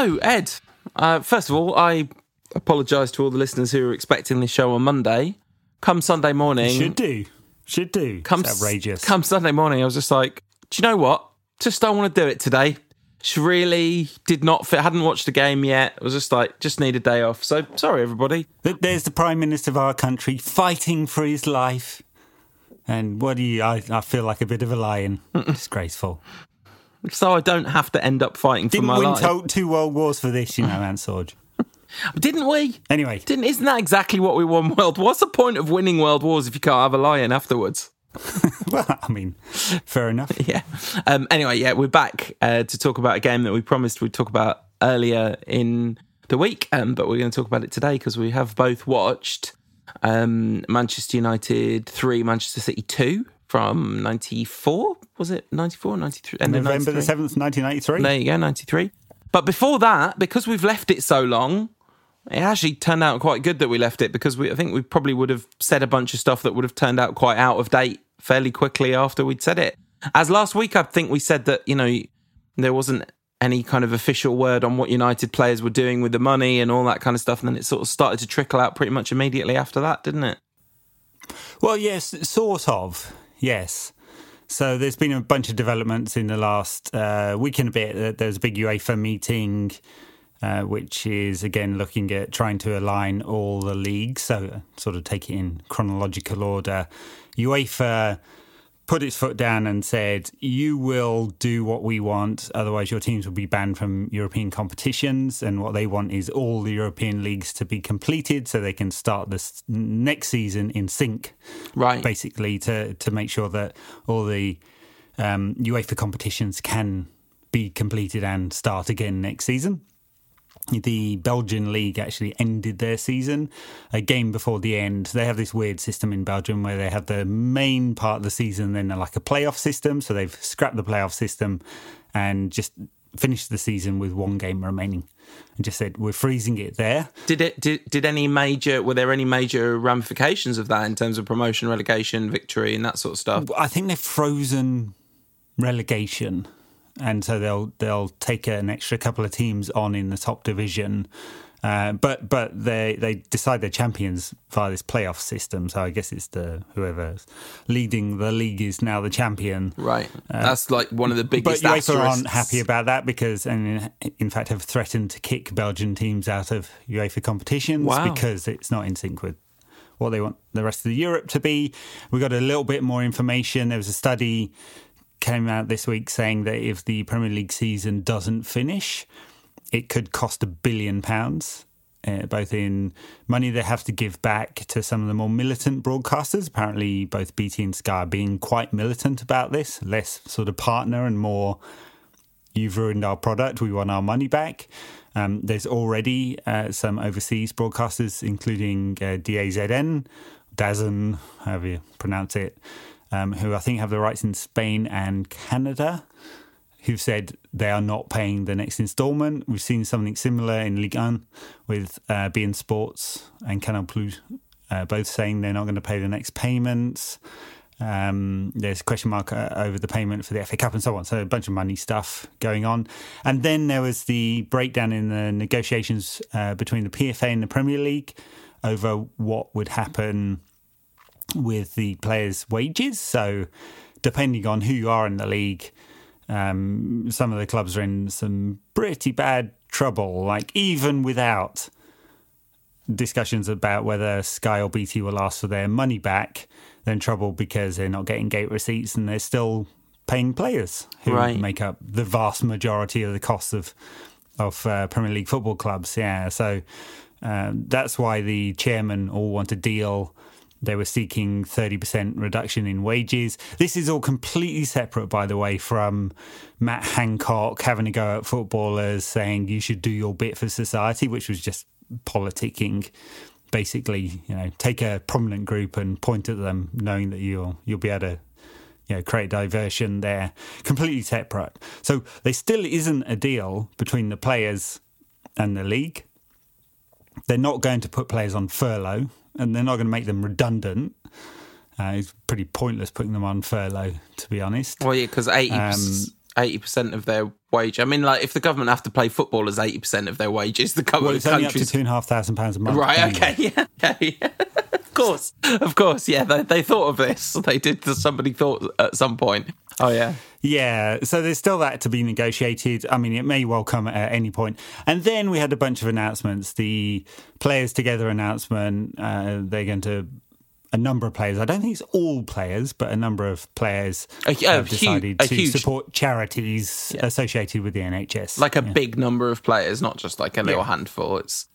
So, Ed, uh, first of all, I apologise to all the listeners who are expecting this show on Monday. Come Sunday morning, Should do. Should do. come it's outrageous. Come Sunday morning, I was just like, do you know what? Just don't want to do it today. She really did not fit. Hadn't watched the game yet. I was just like, just need a day off. So sorry, everybody. There's the Prime Minister of our country fighting for his life. And what do you. I, I feel like a bit of a lion. Disgraceful. So I don't have to end up fighting for Didn't my win life. to- two world wars for this, you know, Ansorge. Didn't we? Anyway, Didn't isn't that exactly what we won world? What's the point of winning world wars if you can't have a lion afterwards? well, I mean, fair enough. Yeah. Um, anyway, yeah, we're back uh, to talk about a game that we promised we'd talk about earlier in the week, um, but we're going to talk about it today because we have both watched um, Manchester United 3, Manchester City 2 from 94. Was it 94, 93? End November the 93? 7th, 1993. There you go, 93. But before that, because we've left it so long, it actually turned out quite good that we left it because we, I think we probably would have said a bunch of stuff that would have turned out quite out of date fairly quickly after we'd said it. As last week, I think we said that, you know, there wasn't any kind of official word on what United players were doing with the money and all that kind of stuff. And then it sort of started to trickle out pretty much immediately after that, didn't it? Well, yes, sort of. Yes. So there's been a bunch of developments in the last uh, week and a bit. There's a big UEFA meeting, uh, which is again looking at trying to align all the leagues. So uh, sort of take it in chronological order. UEFA put its foot down and said, "You will do what we want, otherwise your teams will be banned from European competitions." And what they want is all the European leagues to be completed, so they can start this next season in sync Right. basically to to make sure that all the um, UEFA competitions can be completed and start again next season. The Belgian league actually ended their season a game before the end. They have this weird system in Belgium where they have the main part of the season, then like a playoff system. So they've scrapped the playoff system and just finished the season with one game remaining, and just said we're freezing it there. Did it? Did, did any major? Were there any major ramifications of that in terms of promotion, relegation, victory, and that sort of stuff? I think they've frozen relegation, and so they'll they'll take an extra couple of teams on in the top division. Uh, but but they they decide they're champions via this playoff system. So I guess it's the whoever's leading the league is now the champion. Right. That's like one of the biggest. But. UEFA aren't happy about that because, and in, in fact, have threatened to kick Belgian teams out of UEFA competitions Wow. because it's not in sync with what they want the rest of Europe to be. We got a little bit more information. There was a study came out this week saying that if the Premier League season doesn't finish, it could cost a billion pounds. Uh, both in money they have to give back to some of the more militant broadcasters. Apparently, both BT and Sky are being quite militant about this, less sort of partner and more you've ruined our product, we want our money back. Um, there's already uh, some overseas broadcasters, including uh, DAZN, DAZN, however you pronounce it, um, who I think have the rights in Spain and Canada, who've said they are not paying the next instalment. We've seen something similar in Ligue 1 with uh, beIN Sports and Canal Plus, uh, both saying they're not going to pay the next payments. Um, there's a question mark uh, over the payment for the FA Cup and so on. So a bunch of money stuff going on. And then there was the breakdown in the negotiations uh, between the PFA and the Premier League over what would happen with the players' wages. So depending on who you are in the league, um, some of the clubs are in some pretty bad trouble. Like even without discussions about whether Sky or BT will ask for their money back, they're in trouble because they're not getting gate receipts and they're still paying players who Right. make up the vast majority of the costs of of uh, Premier League football clubs. Yeah, so um, that's why the chairman all want a deal. They were seeking 30% reduction in wages. This is all completely separate, by the way, from Matt Hancock having a go at footballers saying you should do your bit for society, which was just politicking. Basically, you know, take a prominent group and point at them, knowing that you'll you'll be able to you know, create diversion there. Completely separate. So there still isn't a deal between the players and the league. They're not going to put players on furlough and they're not going to make them redundant. Uh, it's pretty pointless putting them on furlough, to be honest. Well, yeah, because eighty Um, eighty percent of their wage. I mean, like if the government have to pay footballers eighty percent of their wages, the Well, government it's only up to two and a half thousand pounds a month. right. anyway. Okay, yeah, okay, yeah. of course, of course, yeah. They, they thought of this. They did. Somebody thought at some point. Oh yeah, Yeah, so there's still that to be negotiated. I mean, it may well come at any point. And then we had a bunch of announcements. The Players Together announcement, uh, they're going to. A number of players. I don't think it's all players, but a number of players A- a have decided a to huge- support charities associated with the NHS. like a big number of players, not just like a little Yeah. handful. It's,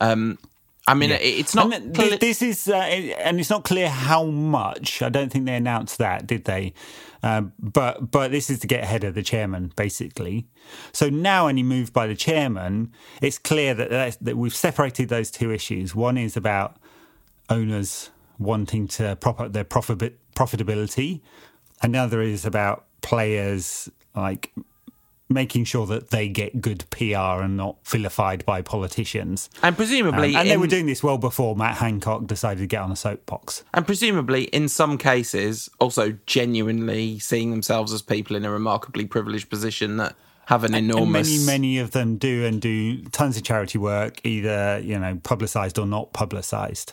um, I mean, it, it's not. This is, uh, and it's not clear how much. I don't think they announced that, did they? Um, but but this is to get ahead of the chairman, basically. So now, any move by the chairman, it's clear that that, that we've separated those two issues. One is about owners wanting to prop up their profit profitability. Another is about players like making sure that they get good PR and not vilified by politicians. and presumably, Um, and they were doing this well before Matt Hancock decided to get on a soapbox. and presumably, in some cases, also genuinely seeing themselves as people in a remarkably privileged position that have an And enormous. many, many of them do and do tons of charity work, either you know publicised or not publicised.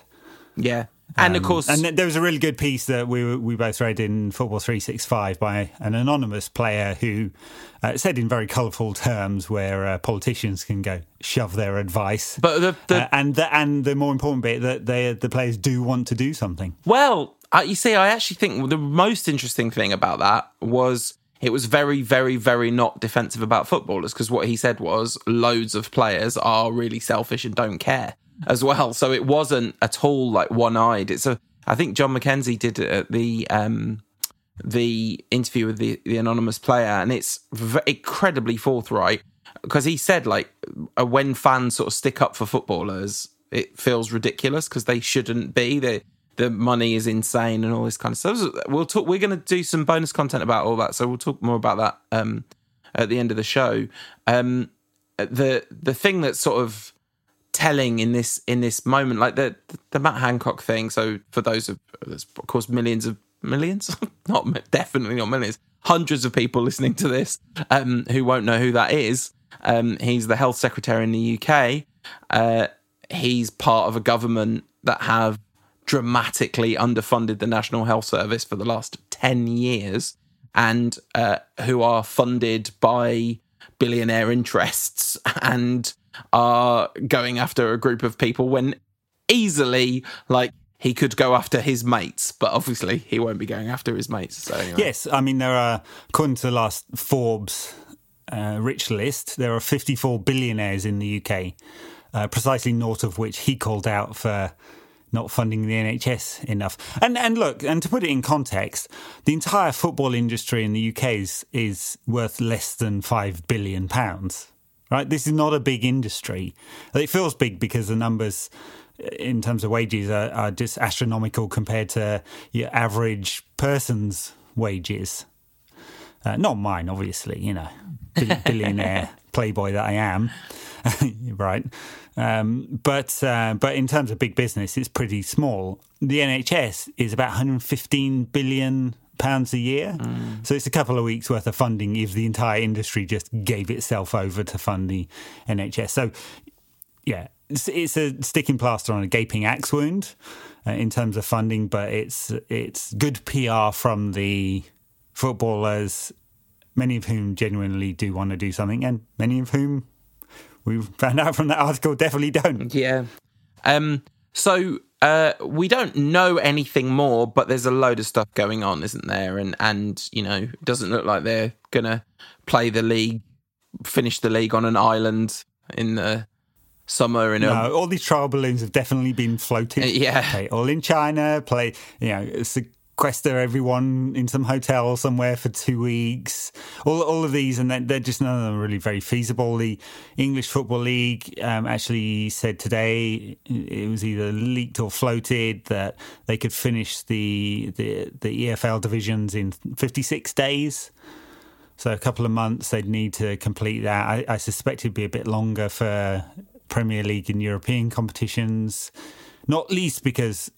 yeah, and of course, And there was a really good piece that we we both read in Football Three Six Five by an anonymous player who uh, said in very colourful terms where uh, politicians can go shove their advice. but the, the uh, and the, and the more important bit that they the players do want to do something. Well, uh, you see, I actually think the most interesting thing about that was it was very, very, very not defensive about footballers because what he said was loads of players are really selfish and don't care as well. So it wasn't at all like one eyed. It's a, I think John McKenzie did it at the, um, the interview with the, the anonymous player, and it's v- incredibly forthright because he said like uh, when fans sort of stick up for footballers, it feels ridiculous because they shouldn't be. The the money is insane and all this kind of stuff. So We'll talk. We're going to do some bonus content about all that, so we'll talk more about that um, at the end of the show. Um, the the thing that's sort of telling in this in this moment, like the the Matt Hancock thing. So for those of of course millions of millions, not definitely not millions, hundreds of people listening to this um, who won't know who that is. Um, he's the health secretary in the UK. Uh, he's part of a government that have dramatically underfunded the National Health Service for the last ten years, and uh, who are funded by billionaire interests and are going after a group of people when easily like he could go after his mates but obviously he won't be going after his mates so anyway. Yes, I mean there are according to the last Forbes uh, rich list, there are 54 billionaires in the UK, uh, precisely north of which he called out for not funding the NHS enough. And and look, and to put it in context, the entire football industry in the UK is, is worth less than five billion pounds. Right, this is not a big industry. It feels big because the numbers in terms of wages are, are just astronomical compared to your average person's wages. Uh, not mine, obviously, you know, billionaire playboy that I am, right? Um, but uh, but in terms of big business, it's pretty small. The NHS is about 115 billion pounds a year, so it's a couple of weeks worth of funding if the entire industry just gave itself over to fund the NHS. So yeah, it's, it's a sticking plaster on a gaping axe wound uh, in terms of funding, but it's it's good PR from the footballers, many of whom genuinely do want to do something, and many of whom we found out from that article definitely don't. yeah um so uh we don't know anything more but there's a load of stuff going on isn't there and and you know it doesn't look like they're gonna play the league finish the league on an island in the summer in a No, all these trial balloons have definitely been floated. Yeah. Play all in China, play, you know, sequester everyone in some hotel somewhere for two weeks. All, all of these, and they're, they're just none of them really very feasible. The English Football League um, actually said today it was either leaked or floated that they could finish the, the, the EFL divisions in 56 days. So a couple of months they'd need to complete that. I, I suspect it'd be a bit longer for Premier League and European competitions, not least because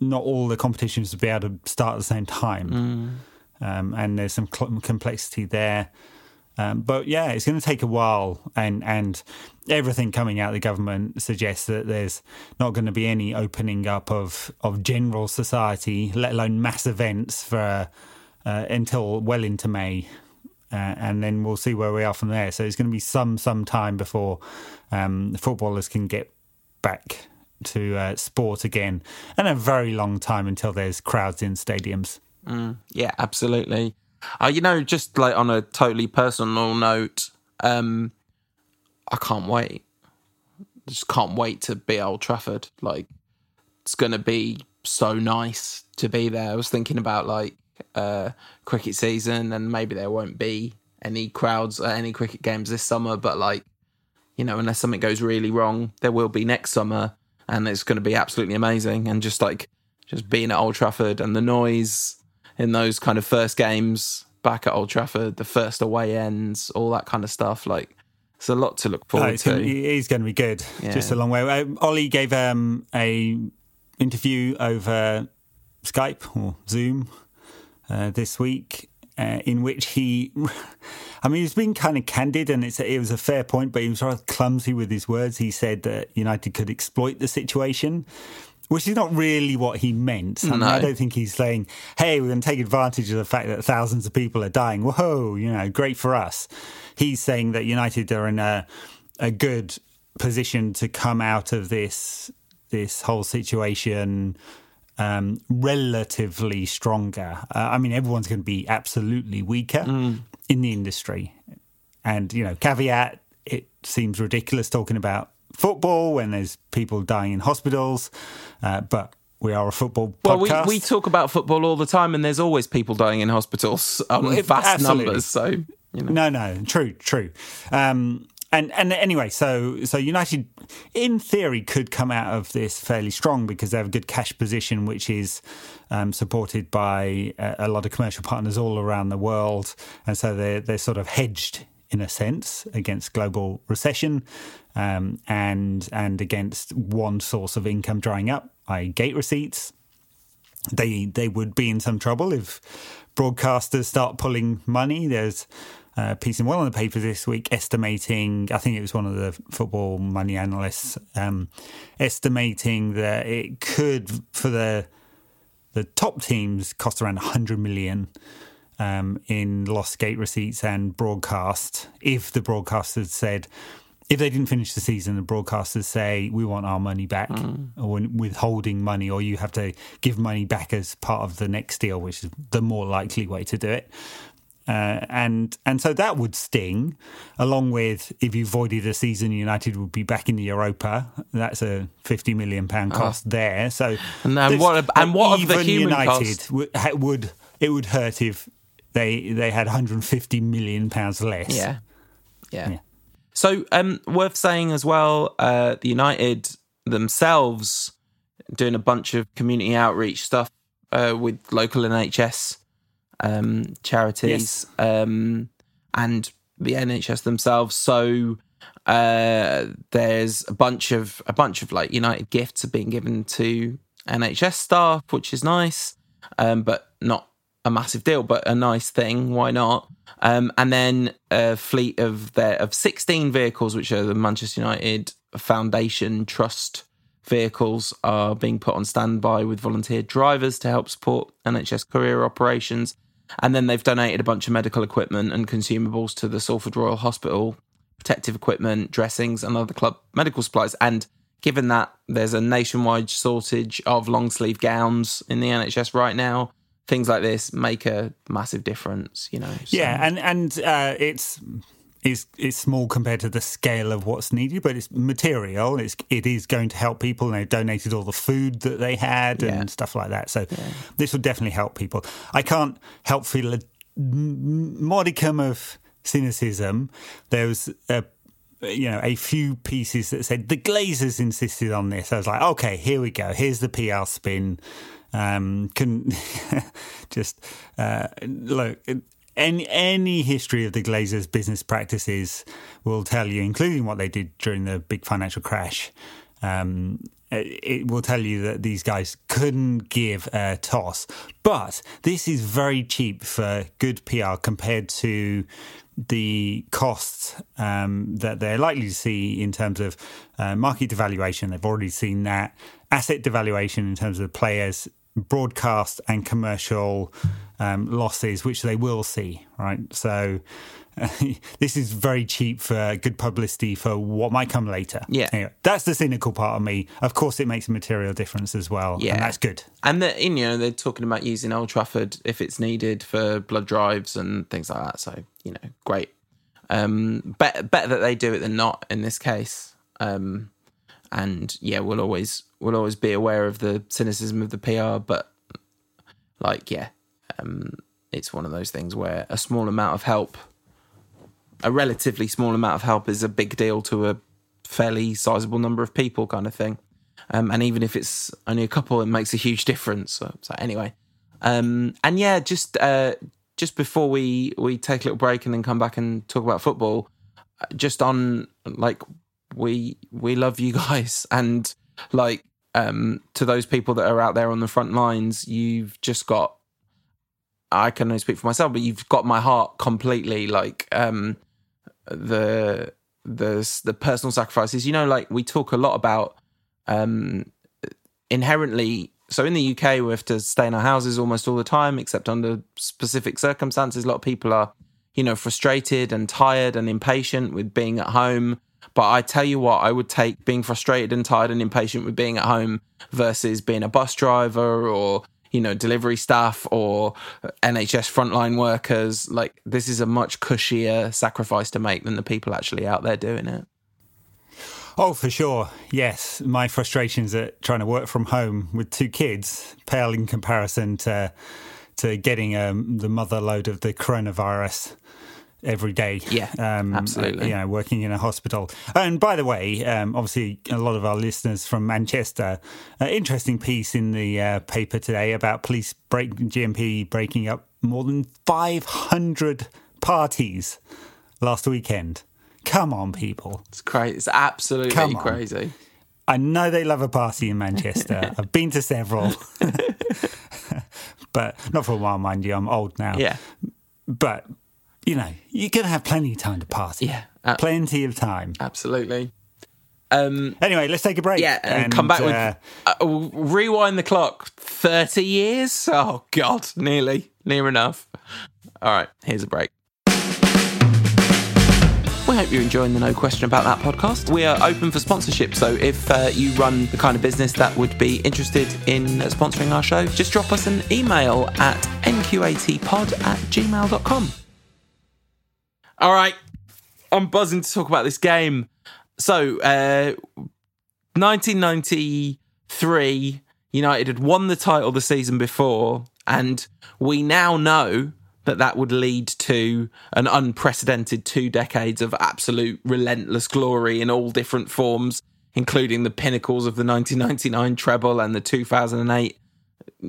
not all the competitions would be able to start at the same time. um, and there's some cl- complexity there. Um, but yeah, it's going to take a while, and and everything coming out of the government suggests that there's not going to be any opening up of of general society, let alone mass events, for uh, until well into May. Uh, and then we'll see where we are from there. So it's going to be some some time before um, footballers can get back to uh, sport again, and a very long time until there's crowds in stadiums. Mm, yeah, absolutely. Uh, you know, just like on a totally personal note, um, I can't wait. Just can't wait to be Old Trafford. Like, it's going to be so nice to be there. I was thinking about like uh, cricket season, and maybe there won't be any crowds at any cricket games this summer. But like, you know, unless something goes really wrong, there will be next summer, and it's going to be absolutely amazing. And just like, just being at Old Trafford and the noise in those kind of first games back at Old Trafford, the first away ends, all that kind of stuff. Like, it's a lot to look forward oh, to. Gonna, he's going to be good. Yeah. Just a long way. Ollie gave um, a interview over Skype or Zoom uh, this week, uh, in which he, I mean, he's been kind of candid, and it's it was a fair point, but he was rather clumsy with his words. He said that United could exploit the situation. Which is not really what he meant. I, mean, I don't think he's saying, "Hey, we're going to take advantage of the fact that thousands of people are dying. Whoa, you know, great for us." He's saying that United are in a a good position to come out of this this whole situation um, relatively stronger. Uh, I mean, everyone's going to be absolutely weaker mm. in the industry. And, you know, caveat, it seems ridiculous talking about football when there's people dying in hospitals, uh, but we are a football well, podcast. we, we talk about football all the time, and there's always people dying in hospitals um, well, vast absolutely. numbers. So, you know. no, no, true, true. Um, and and anyway, so so United, in theory, could come out of this fairly strong because they have a good cash position, which is um, supported by a, a, lot of commercial partners all around the world, and so they're they're sort of hedged in a sense against global recession, um, and and against one source of income drying up, i.e., gate receipts. They they would be in some trouble if broadcasters start pulling money. There's uh, piece in one of the papers this week estimating, I think it was one of the football money analysts, um, estimating that it could, for the the top teams, cost around 100 million um, in lost gate receipts and broadcast if the broadcasters said, if they didn't finish the season, the broadcasters say we want our money back, mm. or withholding money, or you have to give money back as part of the next deal, which is the more likely way to do it. Uh, and and so that would sting, along with if you voided a season, United would be back in the Europa. That's a fifty million pound ah. cost oh. there. So and, and what and what of the human United cost? Would, would it would hurt if they they had 150 million pounds less. Yeah. yeah, yeah. So um, worth saying as well, uh, the United themselves doing a bunch of community outreach stuff uh, with local NHS um, charities yes. um, and the NHS themselves. So uh, there's a bunch of a bunch of like United gifts are being given to NHS staff, which is nice, um, but not a massive deal, but a nice thing. Why not? Um, and then a fleet of their of 16 vehicles, which are the Manchester United Foundation Trust vehicles, are being put on standby with volunteer drivers to help support NHS courier operations. And then they've donated a bunch of medical equipment and consumables to the Salford Royal Hospital, protective equipment, dressings, and other club medical supplies. And given that there's a nationwide shortage of long sleeve gowns in the NHS right now, things like this make a massive difference, you know. So. Yeah, and and uh, it's is is small compared to the scale of what's needed, but it's material. It's it is going to help people. And they donated all the food that they had yeah. and stuff like that. So yeah. this will definitely help people. I can't help feel a modicum of cynicism. There was a you know a few pieces that said the Glazers insisted on this. I was like, okay, here we go. Here's the PR spin. Um, can just uh, look any any history of the Glazers' business practices will tell you, including what they did during the big financial crash, Um, it will tell you that these guys couldn't give a toss. But this is very cheap for good PR compared to the costs um, that they're likely to see in terms of uh, market devaluation. They've already seen that. Asset devaluation in terms of players, broadcast and commercial um, losses, which they will see, right? So this is very cheap for good publicity for what might come later. Yeah. Anyway, that's the cynical part of me. Of course, it makes a material difference as well. Yeah. And that's good. And the, you know they're talking about using Old Trafford if it's needed for blood drives and things like that. So you know, great. Um, better, better that they do it than not in this case. Um, and yeah, we'll always we'll always be aware of the cynicism of the PR, but like yeah, um, it's one of those things where a small amount of help a relatively small amount of help is a big deal to a fairly sizable number of people, kind of thing. Um, and even if it's only a couple, it makes a huge difference. So, so anyway, um, and yeah, just uh, just before we we take a little break and then come back and talk about football, uh, just on like we we love you guys and like um, to those people that are out there on the front lines, you've just got. I can only speak for myself, but you've got my heart completely. Like, um, the the the personal sacrifices. You know, like we talk a lot about um, inherently. So in the UK, we have to stay in our houses almost all the time, except under specific circumstances. A lot of people are, you know, frustrated and tired and impatient with being at home. But I tell you what, I would take being frustrated and tired and impatient with being at home versus being a bus driver or you know, delivery staff or NHS frontline workers. Like, this is a much cushier sacrifice to make than the people actually out there doing it. Oh, for sure. Yes. My frustrations at trying to work from home with two kids pale in comparison to to getting um, the mother load of the coronavirus every day. Yeah, um, absolutely. You know, working in a hospital. And by the way, um, obviously, a lot of our listeners from Manchester. Uh, interesting piece in the uh, paper today about police break GMP breaking up more than 500 parties last weekend. Come on, people. It's crazy. It's absolutely crazy. I know they love a party in Manchester. I've been to several. but not for a while, mind you. I'm old now. Yeah. But you know, you're going to have plenty of time to party. Yeah. Uh, plenty of time. Absolutely. Um, anyway, let's take a break. Yeah, and, and come back uh, with. Uh, rewind the clock 30 years? Oh, God, nearly. Near enough. All right, here's a break. We hope you're enjoying the No Question About That podcast. We are open for sponsorship, so if uh, you run the kind of business that would be interested in sponsoring our show, just drop us an email at nqatpod at gmail.com. All right. I'm buzzing to talk about this game. So, uh, 1993, United had won the title the season before, and we now know that that would lead to an unprecedented two decades of absolute relentless glory in all different forms, including the pinnacles of the 1999 treble and the 2008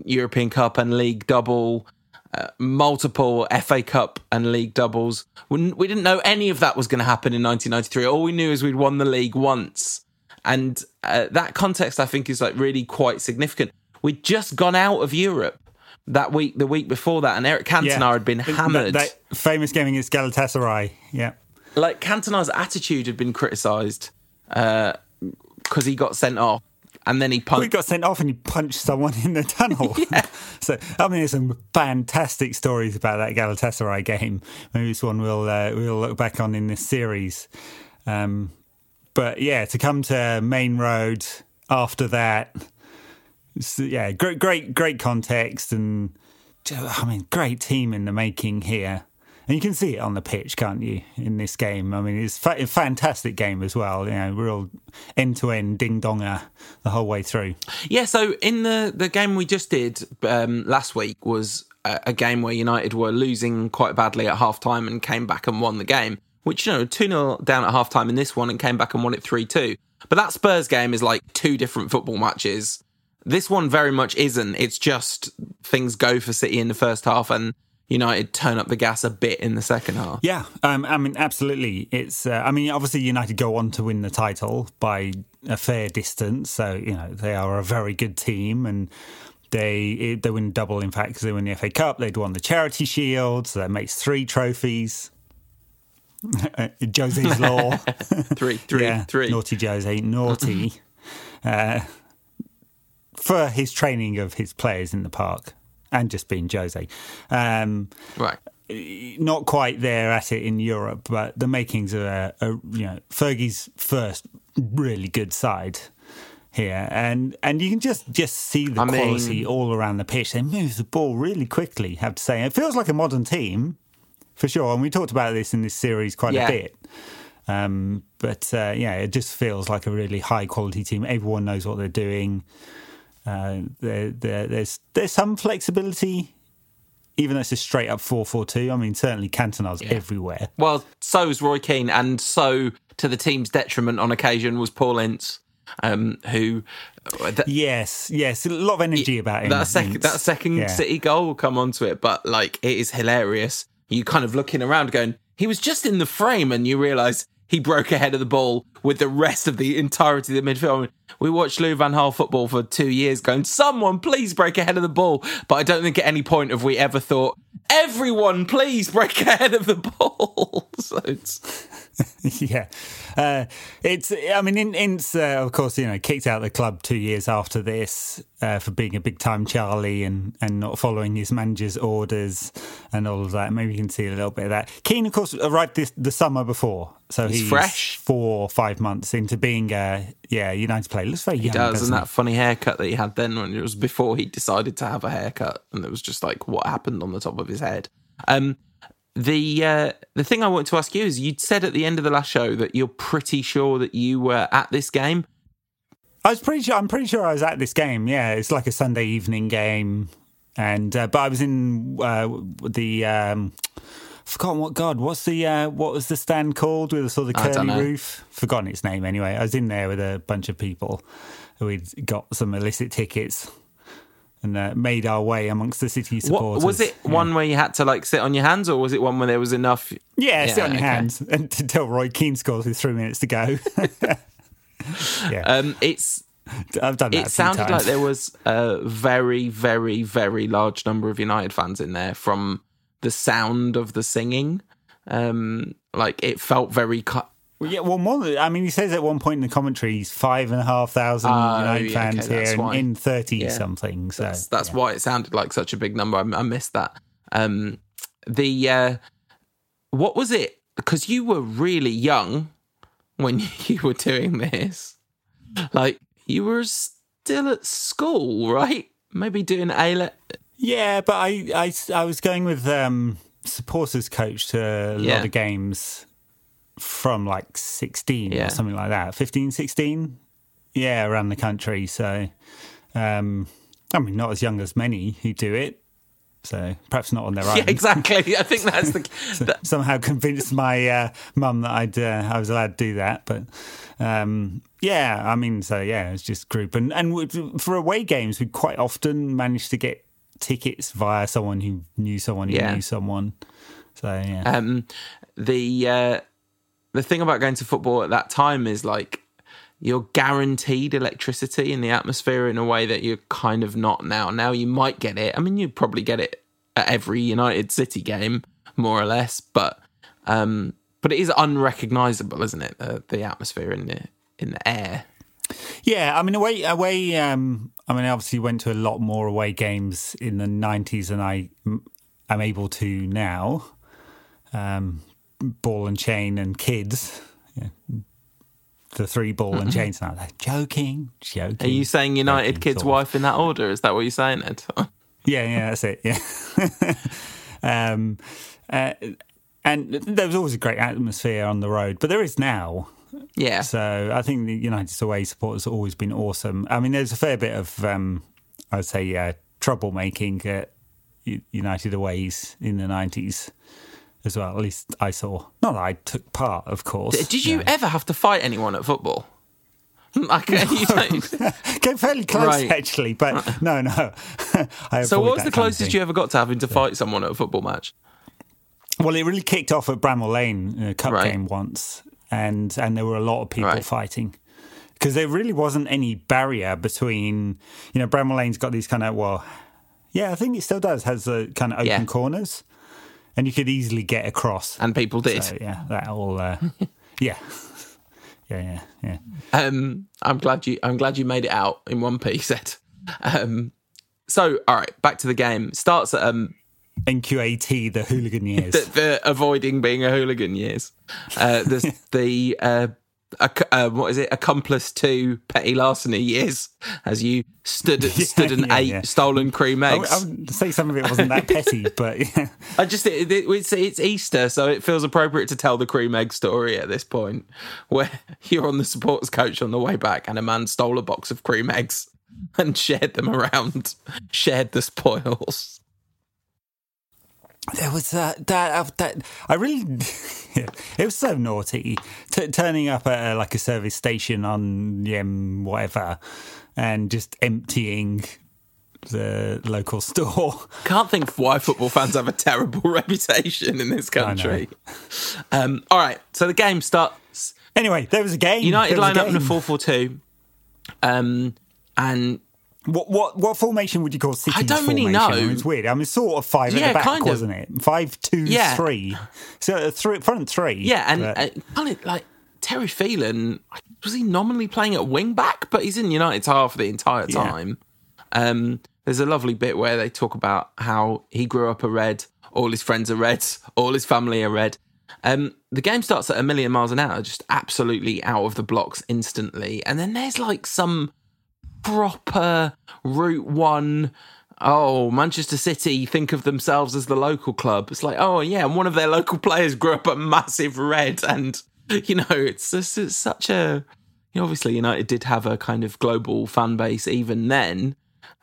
European Cup and League double uh, multiple FA Cup and league doubles. We, we didn't know any of that was going to happen in 1993. All we knew is we'd won the league once. And uh, that context, I think, is like really quite significant. We'd just gone out of Europe that week, the week before that, and Eric Cantona yeah. had been hammered. That, that famous game against Galatasaray, yeah. Like Cantona's attitude had been criticised because uh, he got sent off and then he punched. We got sent off and he punched someone in the tunnel. yeah. so I mean, there's some fantastic stories about that Galatasaray game. Maybe it's one we'll uh, we'll look back on in this series. Um, but yeah, to come to Maine Road after that, yeah, great, great, great context, and I mean, great team in the making here. And you can see it on the pitch, can't you, in this game? I mean, it's a fantastic game as well. You know, real end to end ding donger the whole way through. Yeah. So in the the game we just did um, last week was a, a, game where United were losing quite badly at half time and came back and won the game. Which you know, two 0 down at half time in this one and came back and won it three two. But that Spurs game is like two different football matches. This one very much isn't. It's just things go for City in the first half and United turn up the gas a bit in the second half. Yeah, um, I mean, absolutely. It's. Uh, I mean, obviously, United go on to win the title by a fair distance, so you know they are a very good team, and they they win double. In fact, because they win the FA Cup, they'd won the Charity Shield, so that makes three trophies. Jose's law. three, three, yeah, three. Naughty Jose, naughty. uh, for his training of his players in the park and just being Jose. Um, right. Not quite there at it in Europe, but the makings of a, a you know Fergie's first really good side here, and and you can just just see the I mean- quality all around the pitch. They move the ball really quickly. Have to say, it feels like a modern team for sure. And we talked about this in this series quite Yeah. a bit. Um, but uh, yeah, it just feels like a really high quality team. Everyone knows what they're doing. Uh, there, there, there's there's some flexibility, even though it's a straight up four four two. I mean, certainly Cantona's everywhere. Well, so is Roy Keane, and so to the team's detriment on occasion was Paul Ince, um, who that, Yes, yes, a lot of energy about him. that second that second Yeah. City goal will come onto it, but like it is hilarious. You kind of looking around, going, he was just in the frame, and you realise he broke ahead of the ball with the rest of the entirety of the midfield. We watched Lou Van Gaal football for two years, going, someone please break ahead of the ball. But I don't think at any point have we ever thought, everyone please break ahead of the ball. so it's yeah, uh, it's. I mean, In- Ince, uh, of course, you know, kicked out the club two years after this uh, for being a big time Charlie and and not following his manager's orders and all of that. Maybe you can see a little bit of that. Keane, of course, arrived this the summer before, so He's he's, fresh. four or five months into being a yeah United player. Looks very young, does, doesn't and that funny haircut that he had then when it was before he decided to have a haircut, and it was just like what happened on the top of his head. Um, the uh, the thing I want to ask you is, you'd said at the end of the last show that you're pretty sure that you were at this game. I was pretty sure. I'm pretty sure I was at this game. Yeah, it's like a Sunday evening game, and uh, but I was in uh, the. Um, Forgotten what God? What's the uh, what was the stand called with the sort of curly roof? Forgotten its name anyway. I was in there with a bunch of people who we'd got some illicit tickets and uh, made our way amongst the city What, supporters. was it Yeah. one where you had to like sit on your hands, or was it one where there was enough? Yeah, sit Yeah, on your okay. hands until Roy Keane scores with three minutes to go. yeah, Um, it's I've done that. it sounded times. like there was a very, very, very large number of United fans in there from the sound of the singing. Um, like it felt very. Cu- Well, yeah, well, more. Than, I mean, he says at one point in the commentary, he's five and a half thousand Oh, United yeah, fans that's here why. in, in thirty Yeah. something. So That's that's yeah. why it sounded like such a big number. I, I missed that. Um, the uh, what was it? Because you were really young when you were doing this. Like you were still at school, right? Maybe doing A le- Yeah, but I, I, I was going with um, supporters coach to a Yeah. lot of games from like 16 Yeah. or something like that. 15, 16? Yeah, around the country. So, um, I mean, not as young as many who do it. So perhaps not on their own. Yeah, exactly. I think that's the. that- Somehow convinced my uh, mum that I'd uh, I was allowed to do that, but um, yeah, I mean, so yeah, it's just group and and for away games, we quite often managed to get tickets via someone who knew someone who Yeah. knew someone. So yeah, um, the uh, the thing about going to football at that time is like you're guaranteed electricity in the atmosphere in a way that you're kind of not now. Now you might get it. I mean, you probably get it at every United City game, more or less, but um, but it is unrecognizable, isn't it? Uh, the atmosphere in the in the air. yeah. I mean, away away. Um, I mean, I obviously went to a lot more away games in the nineties than I am able to now. Um, ball and chain and kids. Yeah. The three ball and chains. Now they're joking, joking. Mm-hmm. Are you saying United Joking, kids sort of. wife in that order? Is that what you're saying, Ed? Yeah, yeah, that's it. Yeah. um, uh, and there was always a great atmosphere on the road, but there is now. yeah. So I think the United away support has always been awesome. I mean, there's a fair bit of, um, I'd say, uh, troublemaking at United aways in the 90s as well. At least I saw. Not that I took part, of course. Did you know. ever have to fight anyone at football? Okay, you don't. Came fairly close Right. actually, but uh-uh. no, no. I So, what was the closest you ever got to having to fight someone at a football match? Well, it really kicked off at Bramall Lane in a cup Right. game once, and and there were a lot of people Right. fighting because there really wasn't any barrier between. You know, Bramall Lane's got these kind of well, yeah, I think it still does has a kind of open Yeah. corners, and you could easily get across. And people did. So yeah, that all. Uh, yeah, yeah, yeah, yeah. Um, I'm glad you. I'm glad you made it out in one piece. Ed. Um, so, all right, back to the game. Starts at um, NQAT, the hooligan years. the, the avoiding being a hooligan years. Uh, the the uh, uh, what is it? Accomplice to petty larceny years, as you stood stood and yeah, ate yeah. stolen cream eggs. I would say some of it wasn't that petty, but yeah. I just it, it- it's it's Easter, so it feels appropriate to tell the cream egg story at this point, where you're on the supporters coach on the way back, and a man stole a box of cream eggs and shared them around, shared the spoils. There was uh, that, uh, that. I really, it was so naughty. T- turning up at uh, like a service station on the M whatever, and just emptying the local store. Can't think why football fans have a terrible reputation in this country. Um, all right, so the game starts. Anyway, there was a game. United line up in a four-four-two, um, and What what what formation would you call City's I don't really formation? know. I mean, it's weird. I mean, sort of five Yeah, at the back, kind of. wasn't it? Five two Yeah. three. So uh, three, front three. Yeah, and but- uh, kind of like Terry Phelan, was he nominally playing at wing back? But he's in United's half the entire Yeah. time. Um, there's a lovely bit where they talk about how he grew up a red, all his friends are reds, all his family are red. Um, the game starts at a million miles an hour, just absolutely out of the blocks instantly. And then there's like some proper Route One. Oh, Manchester City think of themselves as the local club. It's like, oh yeah, and one of their local players grew up a massive red, and you know, it's, just, it's such a. You know, obviously, United did have a kind of global fan base even then,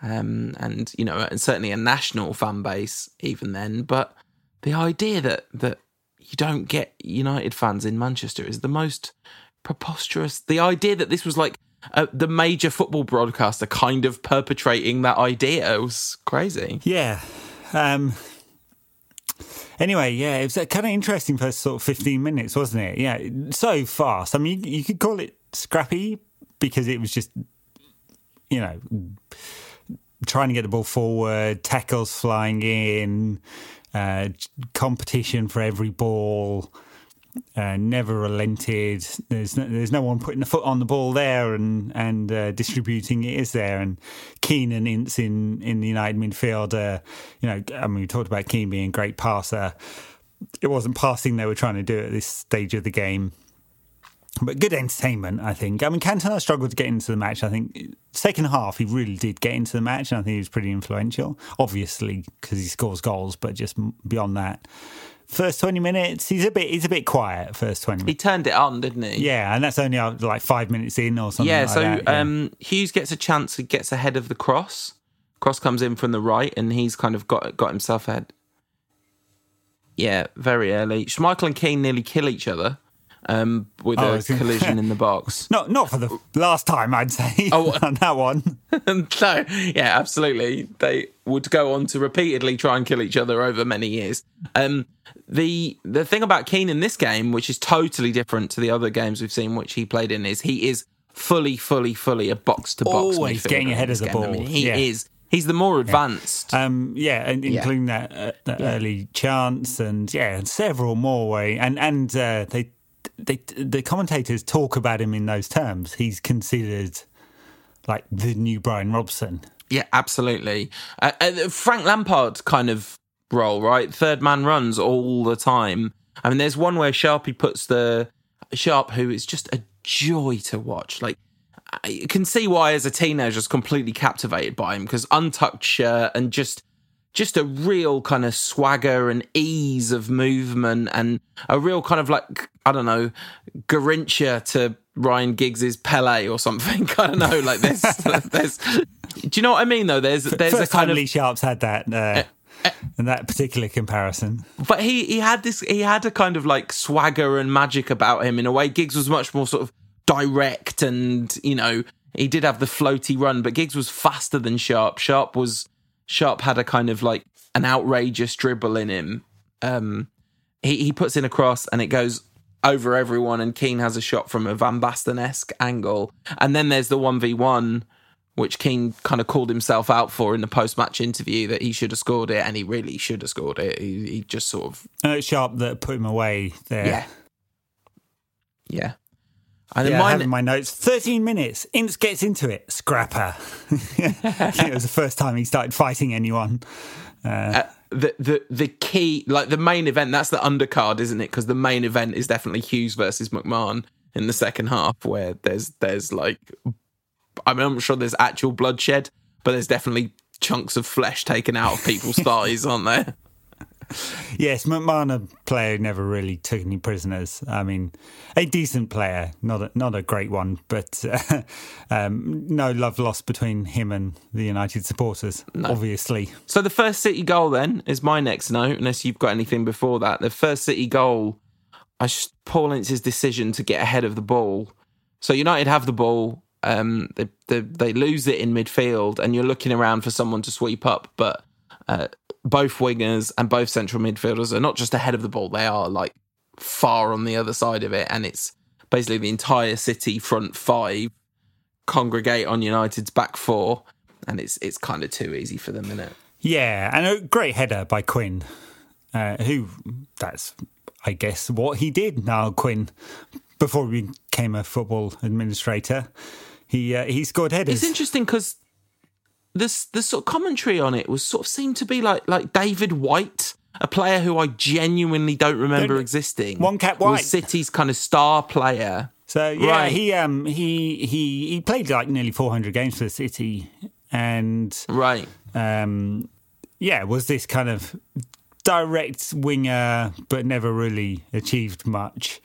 um, and you know, and certainly a national fan base even then. But the idea that that you don't get United fans in Manchester is the most preposterous. The idea that this was like uh, the major football broadcaster kind of perpetrating that idea It was crazy. Yeah. Um, anyway, yeah, it was kind of interesting for sort of 15 minutes, wasn't it? Yeah, so fast. I mean, you, you could call it scrappy because it was just, you know, trying to get the ball forward, tackles flying in, uh, competition for every ball. Uh, never relented. There's no, there's no one putting a foot on the ball there and and uh, distributing it is there. And Keane and Ince in in the United midfield. Uh, you know, I mean, we talked about Keane being a great passer. It wasn't passing they were trying to do at this stage of the game. But good entertainment, I think. I mean, Cantona struggled to get into the match. I think second half he really did get into the match, and I think he was pretty influential. Obviously, because he scores goals, but just beyond that, first twenty minutes he's a bit he's a bit quiet. First twenty minutes He turned it on, didn't he? yeah, and that's only uh, like five minutes in or something. Yeah, like so that, yeah. Um, Hughes gets a chance. He gets ahead of the cross. Cross comes in from the right, and he's kind of got got himself ahead. Yeah, very early. Schmeichel and Keane nearly kill each other um, with Oh, a collision in the box. not not for the last time, I'd say. Oh, on that one. so, yeah, absolutely. They would go on to repeatedly try and kill each other over many years. Um, the the thing about Keane in this game, which is totally different to the other games we've seen, which he played in, is he is fully, fully, fully a box to box. Always getting ahead of the ball. I mean, he Yeah. is. He's the more advanced. Um, yeah, and including that, uh, that early chance, and yeah, and several more. Way and and uh, they, they, the commentators talk about him in those terms. He's considered like the new Brian Robson. Yeah, absolutely. Uh, uh, Frank Lampard kind of role, right? Third man runs all the time. I mean, there's one where Sharpie puts the Sharpe, who is just a joy to watch. Like, I can see why, as a teenager, I was completely captivated by him because untucked shirt and just. Just a real kind of swagger and ease of movement, and a real kind of like I don't know, Garrincha to Ryan Giggs's Pele or something. I don't know. Like there's, there's. Do you know what I mean? Though there's there's First a kind time of Lee Sharpe's had that uh, in that particular comparison. but he he had this he had a kind of like swagger and magic about him in a way Giggs was much more sort of direct and you know he did have the floaty run, but Giggs was faster than Sharpe. Sharpe was Sharpe had a kind of like an outrageous dribble in him. Um, he he puts in a cross and it goes over everyone, and Keane has a shot from a Van Basten esque angle, and then there's the one v one. Which Keane kind of called himself out for in the post match interview that he should have scored it, and he really should have scored it. He, he just sort of uh, sharp that put him away there. Yeah, yeah. And yeah, mine, I have in my notes, 13 minutes. Ince gets into it. Scrapper. it was the first time he started fighting anyone. Uh, uh, the, the the key, like the main event, that's the undercard, isn't it? Because the main event is definitely Hughes versus McMahon in the second half, where there's there's like, I mean, I'm sure there's actual bloodshed, but there's definitely chunks of flesh taken out of people's thighs, aren't there? yes, McMahon, a player never really took any prisoners. I mean, a decent player, not a, not a great one, but uh, um, no love lost between him and the United supporters, no. obviously. So the first City goal then is my next note, unless you've got anything before that. The first City goal, I just, Paul Ince's decision to get ahead of the ball. So United have the ball, um, they, they, they lose it in midfield, and you're looking around for someone to sweep up, but uh, both wingers and both central midfielders are not just ahead of the ball, they are like far on the other side of it. And it's basically the entire City front five congregate on United's back four. And it's it's kind of too easy for them, isn't it? Yeah, and a great header by Quinn, uh, who that's I guess what he did. Now Quinn, before he became a football administrator, he uh, he scored headers. It's interesting because this the sort of commentary on it was sort of seemed to be like like David White, a player who I genuinely don't remember don't, existing. One Cap White, City's kind of star player. So yeah, right. he um he he he played like nearly 400 games for the City, and right um yeah was this kind of direct winger, but never really achieved much.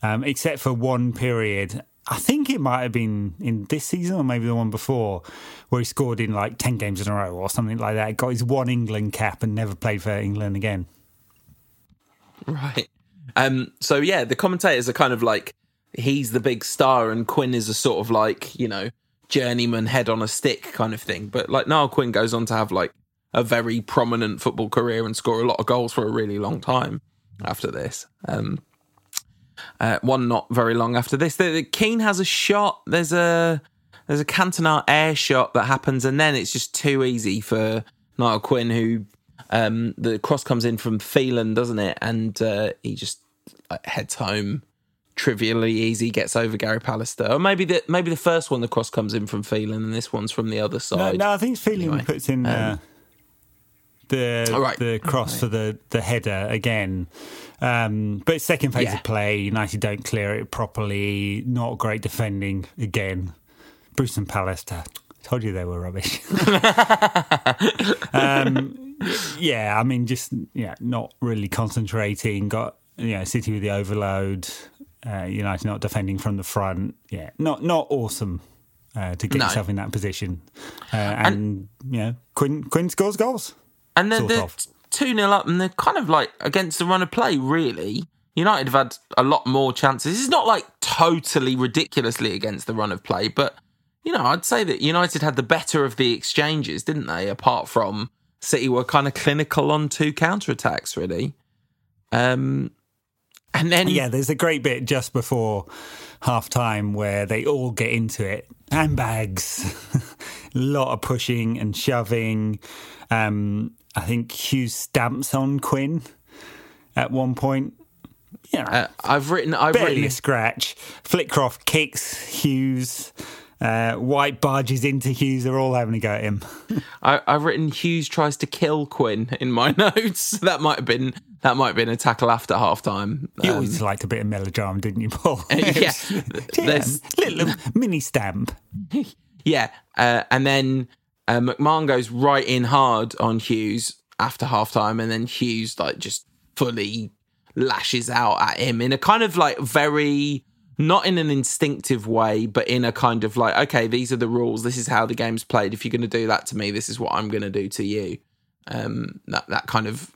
Um, except for one period I think it might have been in this season or maybe the one before, where he scored in like 10 games in a row or something like that. Got his one England cap and never played for England again. Right. Um, so, yeah, the commentators are kind of like, he's the big star and Quinn is a sort of like, you know, journeyman head on a stick kind of thing. But like Niall Quinn goes on to have like a very prominent football career and score a lot of goals for a really long time after this. Um, uh, one not very long after this. The, the Keane has a shot. There's a there's a Cantona air shot that happens, and then it's just too easy for Niall Quinn, who um, the cross comes in from Phelan, doesn't it? And uh, he just like, heads home trivially easy, gets over Gary Pallister. Or maybe the maybe the first one the cross comes in from Phelan, and this one's from the other side. No, no I think Phelan anyway, puts in uh, um, the right. the cross okay. for the the header again. Um, but second phase yeah. of play, United don't clear it properly. Not great defending again. Bruce and Pallister. Told you they were rubbish. um, yeah, I mean, just yeah, not really concentrating. Got you know, City with the overload. Uh, United not defending from the front. Yeah, not not awesome uh, to get no. yourself in that position. Uh, and, and you know, Quinn Quinn scores goals. And the, the 2 0 up, and they're kind of like against the run of play, really. United have had a lot more chances. It's not like totally ridiculously against the run of play, but, you know, I'd say that United had the better of the exchanges, didn't they? Apart from City were kind of clinical on two counter attacks, really. Um, and then. Yeah, there's a great bit just before half time where they all get into it. Handbags, a lot of pushing and shoving. Um, I think Hughes stamps on Quinn at one point. Yeah, uh, I've written. I've barely written a scratch. Flitcroft kicks Hughes. Uh, White barges into Hughes. They're all having a go at him. I, have written Hughes tries to kill Quinn in my notes. that might have been that might have been a tackle after half time. You um, always liked a bit of melodrama, didn't you, Paul? yeah, yeah little mini stamp. yeah, uh, and then uh, McMahon goes right in hard on Hughes after halftime, and then Hughes like just fully lashes out at him in a kind of like very not in an instinctive way, but in a kind of like, okay, these are the rules. This is how the game's played. If you're going to do that to me, this is what I'm going to do to you. Um, that that kind of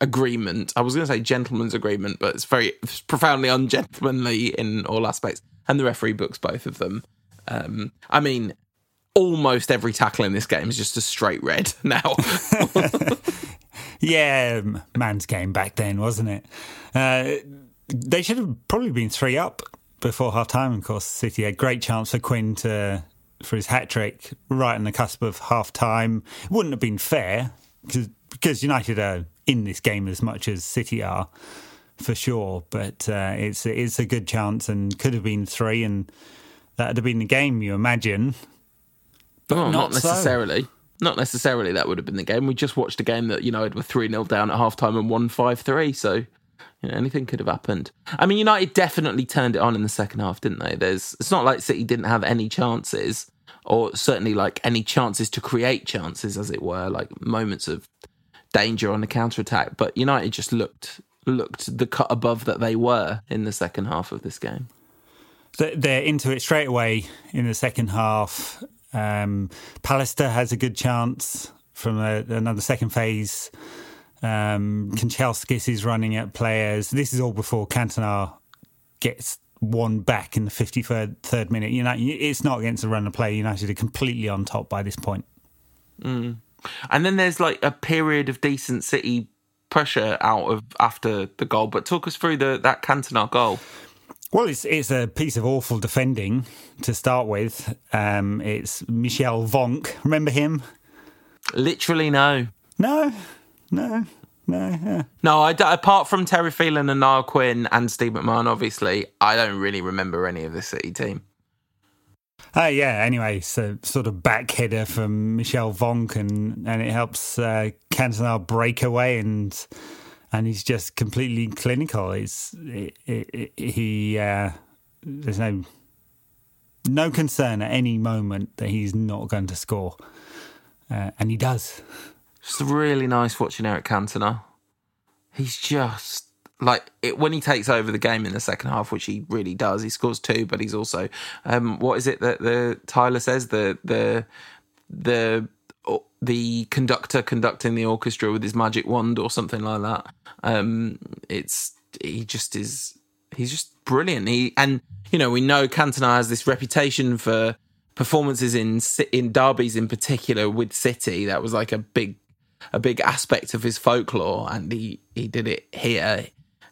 agreement. I was going to say gentleman's agreement, but it's very it's profoundly ungentlemanly in all aspects. and the referee books both of them. Um, I mean, almost every tackle in this game is just a straight red now. yeah, man's game back then, wasn't it? Uh, they should have probably been three up before half time. Of course, City had great chance for Quinn to for his hat trick right on the cusp of half time. It wouldn't have been fair because United are in this game as much as City are for sure. But uh, it's it's a good chance and could have been three, and that would have been the game. You imagine, but well, not, not necessarily. So. Not necessarily that would have been the game. We just watched a game that United were 3 0 down at half time and won 5 3. So you know, anything could have happened. I mean, United definitely turned it on in the second half, didn't they? There's It's not like City didn't have any chances, or certainly like any chances to create chances, as it were, like moments of danger on the counter attack. But United just looked looked the cut above that they were in the second half of this game. They're into it straight away in the second half. Um, Pallister has a good chance from a, another second phase. Um, Kanchelskis is running at players. This is all before Cantona gets one back in the 53rd third minute. You know, it's not against the run of play. United are completely on top by this point. Mm. And then there's like a period of decent City pressure out of after the goal. But talk us through the that Cantona goal. Well, it's it's a piece of awful defending to start with. Um, it's Michel Vonk. Remember him? Literally, no. No, no, no. Yeah. No, I, apart from Terry Phelan and Niall Quinn and Steve McMahon, obviously, I don't really remember any of the City team. Uh, yeah, anyway, so sort of back header from Michel Vonk, and, and it helps uh, Cantona break away, and and he's just completely clinical. It's it, it, it, he uh, there's no no concern at any moment that he's not going to score, uh, and he does. It's really nice watching Eric Cantona. He's just like it, when he takes over the game in the second half, which he really does. He scores two, but he's also um, what is it that the Tyler says the the the the conductor conducting the orchestra with his magic wand or something like that. Um, it's he just is he's just brilliant. He and you know we know Cantona has this reputation for performances in in derbies in particular with City. That was like a big a big aspect of his folklore, and he he did it here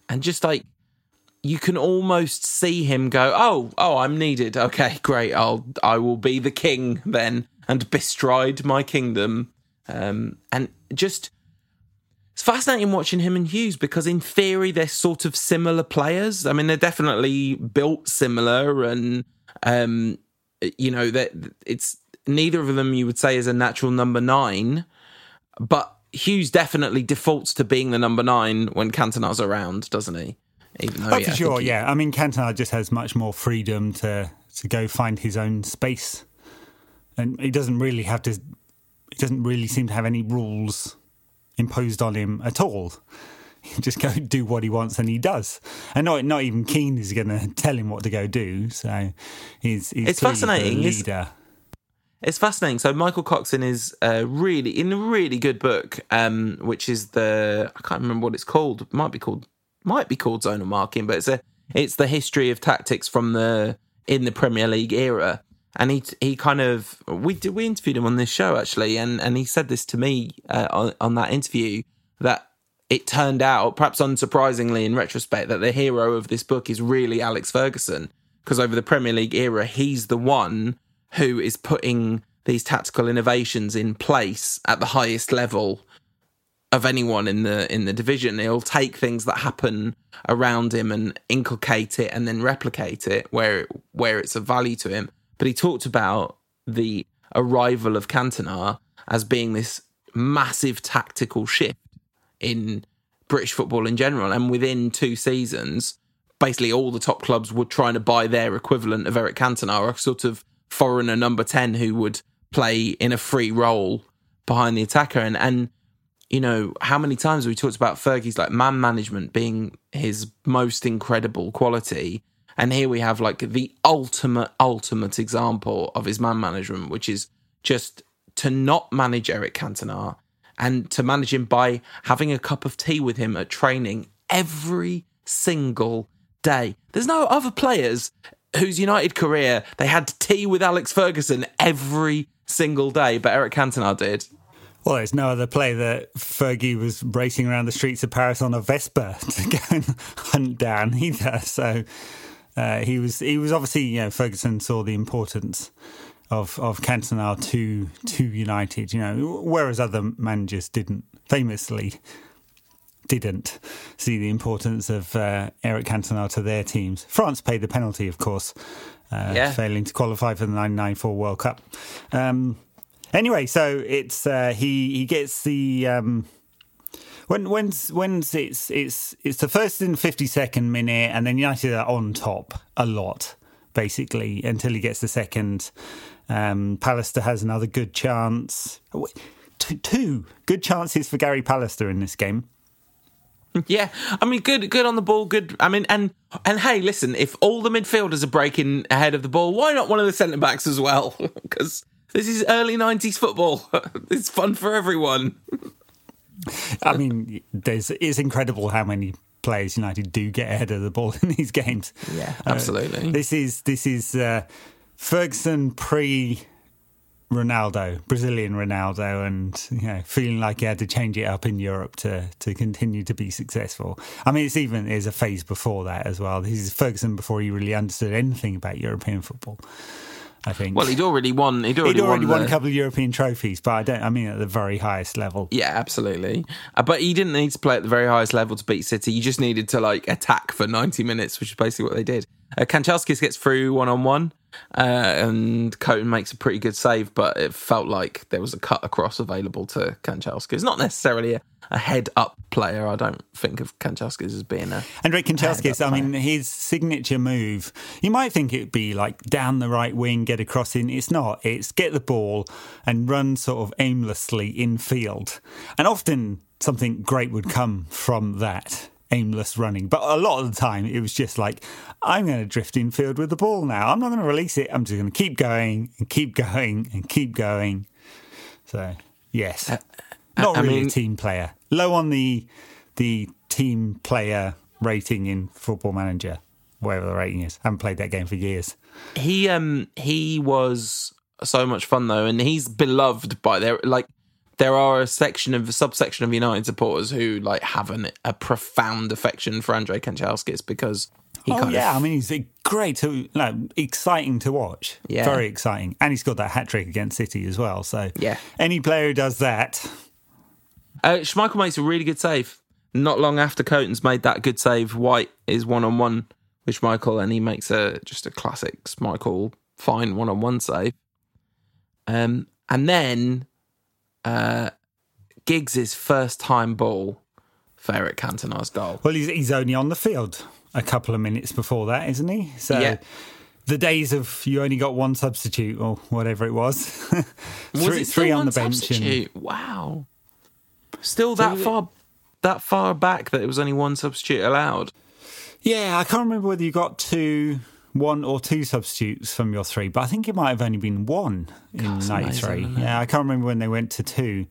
and just like you can almost see him go, "Oh, oh, I'm needed. Okay, great. I'll I will be the king then and bestride my kingdom." Um, and just it's fascinating watching him and Hughes because in theory they're sort of similar players. I mean, they're definitely built similar, and um, you know that it's neither of them you would say is a natural number nine, but Hughes definitely defaults to being the number nine when Cantona's around, doesn't he? Even though, oh, yeah, for sure, he... yeah. I mean, Cantona just has much more freedom to to go find his own space, and he doesn't really have to. He doesn't really seem to have any rules imposed on him at all. He just go do what he wants, and he does. And not not even Keane is going to tell him what to go do. So he's, he's it's fascinating. leader. It's it's fascinating. So Michael Coxon is uh, really in a really good book, um, which is the I can't remember what it's called. It might be called might be called zonal marking, but it's a it's the history of tactics from the in the Premier League era. And he he kind of we did we interviewed him on this show actually, and and he said this to me uh, on, on that interview that it turned out, perhaps unsurprisingly in retrospect, that the hero of this book is really Alex Ferguson because over the Premier League era, he's the one who is putting these tactical innovations in place at the highest level of anyone in the in the division. He'll take things that happen around him and inculcate it and then replicate it where where it's of value to him. But he talked about the arrival of Cantona as being this massive tactical shift in British football in general. And within two seasons, basically all the top clubs were trying to buy their equivalent of Eric Cantona, a sort of foreigner number 10 who would play in a free role behind the attacker. And, and you know, how many times we talked about Fergie's like man management being his most incredible quality? And here we have like the ultimate, ultimate example of his man management, which is just to not manage Eric Cantona and to manage him by having a cup of tea with him at training every single day. There's no other players whose United career they had tea with Alex Ferguson every single day, but Eric Cantona did. Well, there's no other play that Fergie was racing around the streets of Paris on a Vespa to go and hunt down either. So uh, he was he was obviously you know Ferguson saw the importance of of Cantona to to United. You know, whereas other managers didn't famously didn't see the importance of uh, Eric Cantona to their teams. France paid the penalty, of course, uh, yeah. failing to qualify for the 1994 World Cup. Um, Anyway, so it's uh, he he gets the um, when when's when's it's it's it's the first in fifty second minute, and then United are on top a lot basically until he gets the second. Um, Pallister has another good chance. Two, two good chances for Gary Pallister in this game. Yeah, I mean, good, good on the ball. Good. I mean, and and hey, listen, if all the midfielders are breaking ahead of the ball, why not one of the centre backs as well? Because This is early 90s football. it's fun for everyone. I mean, there's, it's incredible how many players United do get ahead of the ball in these games. Yeah, uh, absolutely. Uh, this is this is uh, Ferguson pre Ronaldo, Brazilian Ronaldo, and you know, feeling like he had to change it up in Europe to to continue to be successful. I mean, it's even there's a phase before that as well. This is Ferguson before he really understood anything about European football. I think. Well, he'd already won. He'd already, he'd already won, won, a couple of European trophies, but I don't. I mean, at the very highest level. Yeah, absolutely. Uh, but he didn't need to play at the very highest level to beat City. You just needed to like attack for ninety minutes, which is basically what they did. Uh, Kanchelskis gets through one on one, Uh, and Coton makes a pretty good save, but it felt like there was a cut across available to Kanchelskis. Not necessarily a, a head up player. I don't think of Kanchelskis as being a. Andrei Kanchelskis, I mean, his signature move, you might think it'd be like down the right wing, get a cross in. It's not. It's get the ball and run sort of aimlessly in field. And often something great would come from that aimless running. But a lot of the time, it was just like, I'm going to drift in field with the ball now. I'm not going to release it. I'm just going to keep going and keep going and keep going. So, yes, uh, not I really mean, a team player. Low on the the team player rating in Football Manager, whatever the rating is. I haven't played that game for years. He um he was so much fun though, and he's beloved by their like there are a section of a subsection of United supporters who like have an, a profound affection for Andrei Kanchelskis because he oh, yeah, of, I mean he's great to like, exciting to watch. Yeah. Very exciting. And he's got that hat trick against City as well. So yeah. any player who does that. Uh, Schmeichel makes a really good save. Not long after Coton's made that good save, White is one on one with Schmeichel and he makes a just a classic Schmeichel fine one on one save. Um, and then uh, Giggs' first time ball for Eric Cantona's goal. Well, he's, he's only on the field a couple of minutes before that, isn't he? So yeah. the days of you only got one substitute or whatever it was, was three, it three on the bench. And... Wow, still that so, far that far back that it was only one substitute allowed. Yeah, I can't remember whether you got two one or two substitutes from your three, but I think it might have only been one in '93. Yeah, I can't remember when they went to two.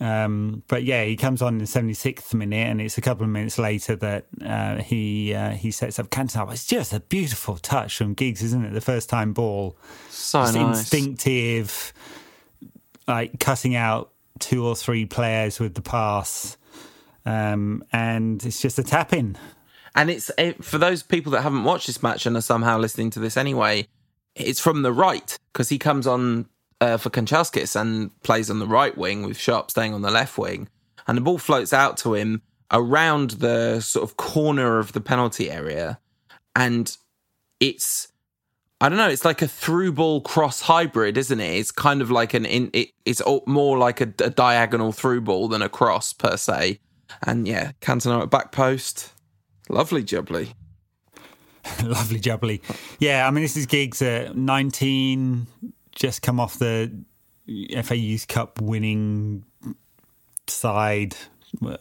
Um, but yeah, he comes on in the 76th minute, and it's a couple of minutes later that uh, he uh, he sets up Cantona. It's just a beautiful touch from Giggs, isn't it? The first time ball, so nice. instinctive, like cutting out two or three players with the pass, um, and it's just a tap in. And it's it, for those people that haven't watched this match and are somehow listening to this anyway. It's from the right because he comes on uh, for Kanchelskis and plays on the right wing with Sharpe staying on the left wing, and the ball floats out to him around the sort of corner of the penalty area, and it's I don't know. It's like a through ball cross hybrid, isn't it? It's kind of like an in. It, it's more like a, a, diagonal through ball than a cross per se. And yeah, Cantona at back post. Lovely jubbly. Lovely jubbly. Yeah, I mean, this is Giggs at 19, just come off the FA Youth Cup winning side,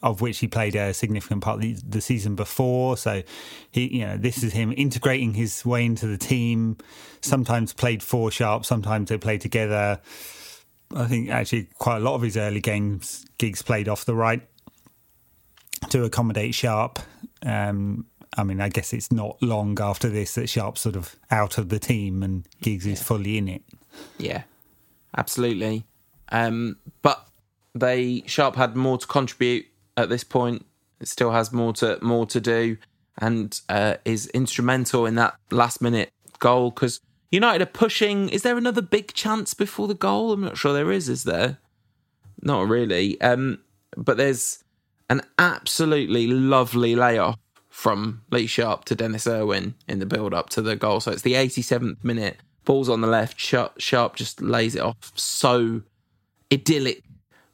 of which he played a significant part of the season before. So he, you know, this is him integrating his way into the team. Sometimes played four Sharpe, sometimes they played together. I think actually quite a lot of his early games, Giggs played off the right to accommodate Sharpe. Um, I mean, I guess it's not long after this that Sharpe's sort of out of the team and Giggs is fully in it. Yeah, absolutely. Um, but they Sharp had more to contribute at this point. It still has more to more to do, and uh, is instrumental in that last minute goal because United are pushing. Is there another big chance before the goal? I'm not sure there is. Is there? Not really. Um, but there's an absolutely lovely layoff from Lee Sharpe to Dennis Irwin in the build up to the goal. So it's the 87th minute. Ball's on the left. Sharpe, just lays it off so idyllic,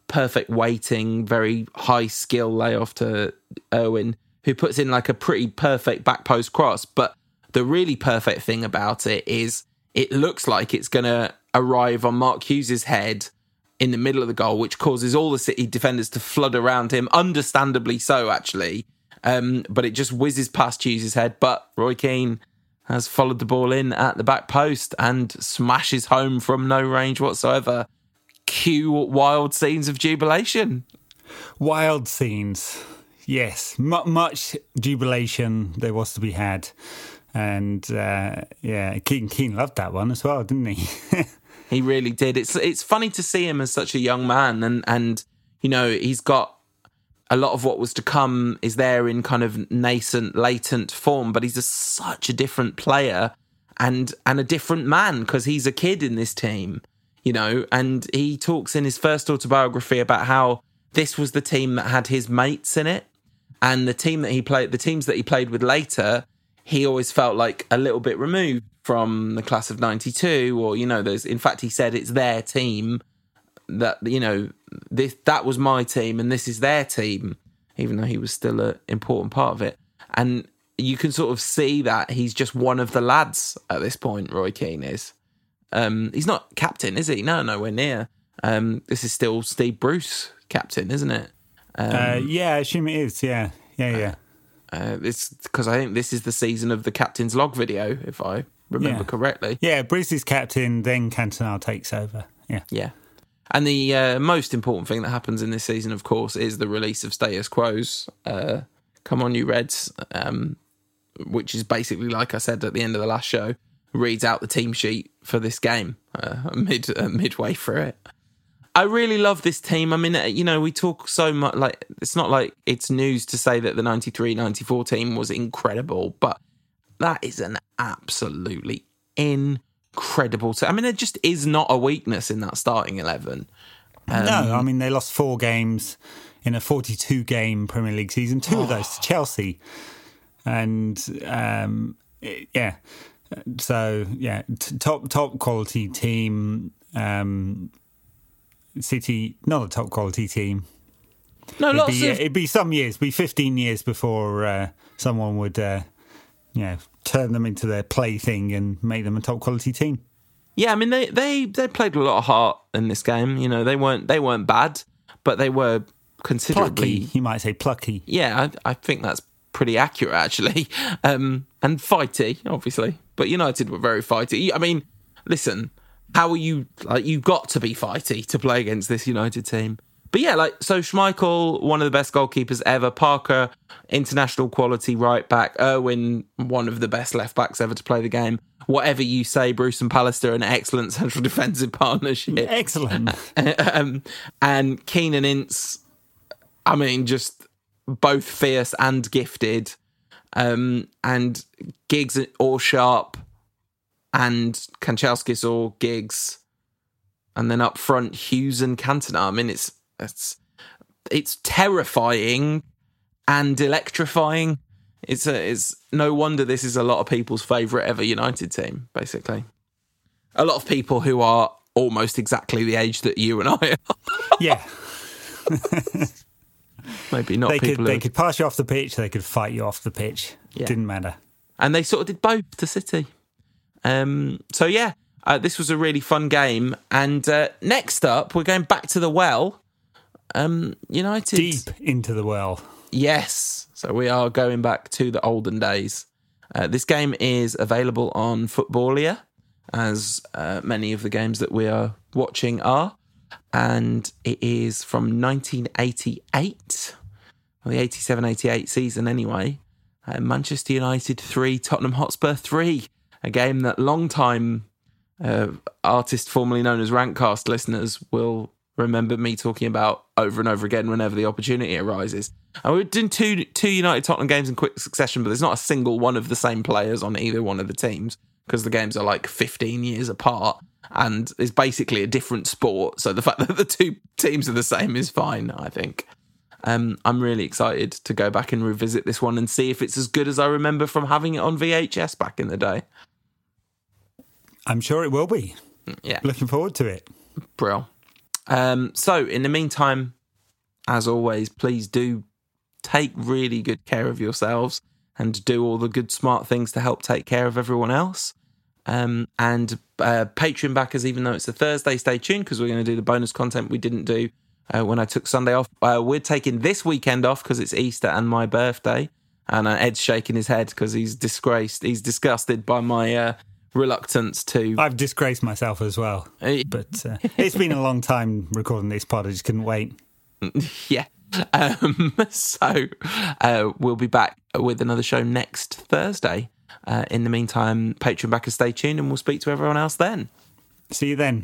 perfect weighting, very high skill layoff to Irwin, who puts in like a pretty perfect back post cross. But the really perfect thing about it is it looks like it's going to arrive on Mark Hughes's head in the middle of the goal, which causes all the City defenders to flood around him. Understandably so, actually. Um, but it just whizzes past Hughes's head. But Roy Keane has followed the ball in at the back post and smashes home from no range whatsoever. Cue wild scenes of jubilation. Wild scenes. Yes, M- much jubilation there was to be had. And uh, yeah, Keane, Keane loved that one as well, didn't he? He really did. It's it's funny to see him as such a young man, and and you know he's got a lot of what was to come is there in kind of nascent, latent form, but he's such a different player and and a different man because he's a kid in this team, you know. And he talks in his first autobiography about how this was the team that had his mates in it, and the team that he played, the teams that he played with later, he always felt like a little bit removed from the class of 92 or you know there's in fact he said it's their team that you know this that was my team and this is their team even though he was still an important part of it. And you can sort of see that he's just one of the lads at this point roy keane is. Um, he's not captain is he? No nowhere near. Um, this is still steve bruce captain isn't it? Um, uh, yeah i assume it is. Yeah. Yeah yeah. Uh, it's because I think this is the season of the captain's log video, if I remember yeah. correctly. Yeah, is captain, then Cantona takes over. Yeah. Yeah. And the uh, most important thing that happens in this season, of course, is the release of Status Quo's uh, Come On You Reds, um, which is basically, like I said at the end of the last show, reads out the team sheet for this game uh, mid uh, midway through it. I really love this team. I mean, uh, you know, we talk so much like it's not like it's news to say that the 93 94 team was incredible, but that is an absolutely incredible. T- I mean, there just is not a weakness in that starting 11. Um, no, I mean, they lost four games in a 42 game Premier League season, two oh. of those to Chelsea. And um, yeah, so yeah, t- top top quality team. Um, City, not a top quality team. No, it'd lots be, of... it'd be some years, be 15 years before uh, someone would uh, you know, turn them into their plaything and make them a top quality team. Yeah, I mean they they they played a lot of heart in this game. You know, they weren't they weren't bad, but they were considerably. Plucky, you might say plucky. Yeah, I, I think that's pretty accurate actually, um, and fighty, obviously. But United were very fighty. I mean, listen, how are you? Like, you've got to be fighty to play against this United team. But yeah, like so Schmeichel, one of the best goalkeepers ever. Parker, international quality right back. Irwin, one of the best left backs ever to play the game. Whatever you say, Bruce and Pallister, an excellent central defensive partnership. Excellent. um, and Keane and Ince, I mean, just both fierce and gifted. Um, and Giggs or Sharpe and Kanchelskis or Giggs. And then up front, Hughes and Cantona. I mean, it's it's it's terrifying and electrifying. It's a, it's no wonder this is a lot of people's favourite ever United team. Basically, a lot of people who are almost exactly the age that you and I are. yeah. Maybe not. They could they could pass you off the pitch. They could fight you off the pitch. Yeah. Didn't matter. And they sort of did both to City. Um, so yeah, uh, this was a really fun game. And uh, next up, we're going back to the well um, United deep into the well. Yes, so we are going back to the olden days. Uh, this game is available on Footballia, as uh, many of the games that we are watching are, and it is from 1988, well, the 87-88 season anyway. uh, Manchester United 3, Tottenham Hotspur 3. A game that long-time uh, artist formerly known as Rankcast listeners will remember me talking about over and over again whenever the opportunity arises. And we're doing two two United Tottenham games in quick succession, but there's not a single one of the same players on either one of the teams because the games are like 15 years apart and it's basically a different sport. So the fact that the two teams are the same is fine, I think. Um, I'm really excited to go back and revisit this one and see if it's as good as I remember from having it on VHS back in the day. I'm sure it will be. Yeah. Looking forward to it. Brill. Um, so, in the meantime, as always, please do take really good care of yourselves and do all the good, smart things to help take care of everyone else. Um, and uh, Patreon backers, even though it's a Thursday, stay tuned because we're going to do the bonus content we didn't do uh, when I took Sunday off. Uh, we're taking this weekend off because it's Easter and my birthday. And uh, Ed's shaking his head because he's disgraced, he's disgusted by my uh, reluctance to. I've disgraced myself as well. But uh, it's been a long time recording this pod. I just couldn't wait. yeah. Um, so uh, we'll be back with another show next Thursday. Uh, in the meantime, Patreon backers, stay tuned and we'll speak to everyone else then. See you then.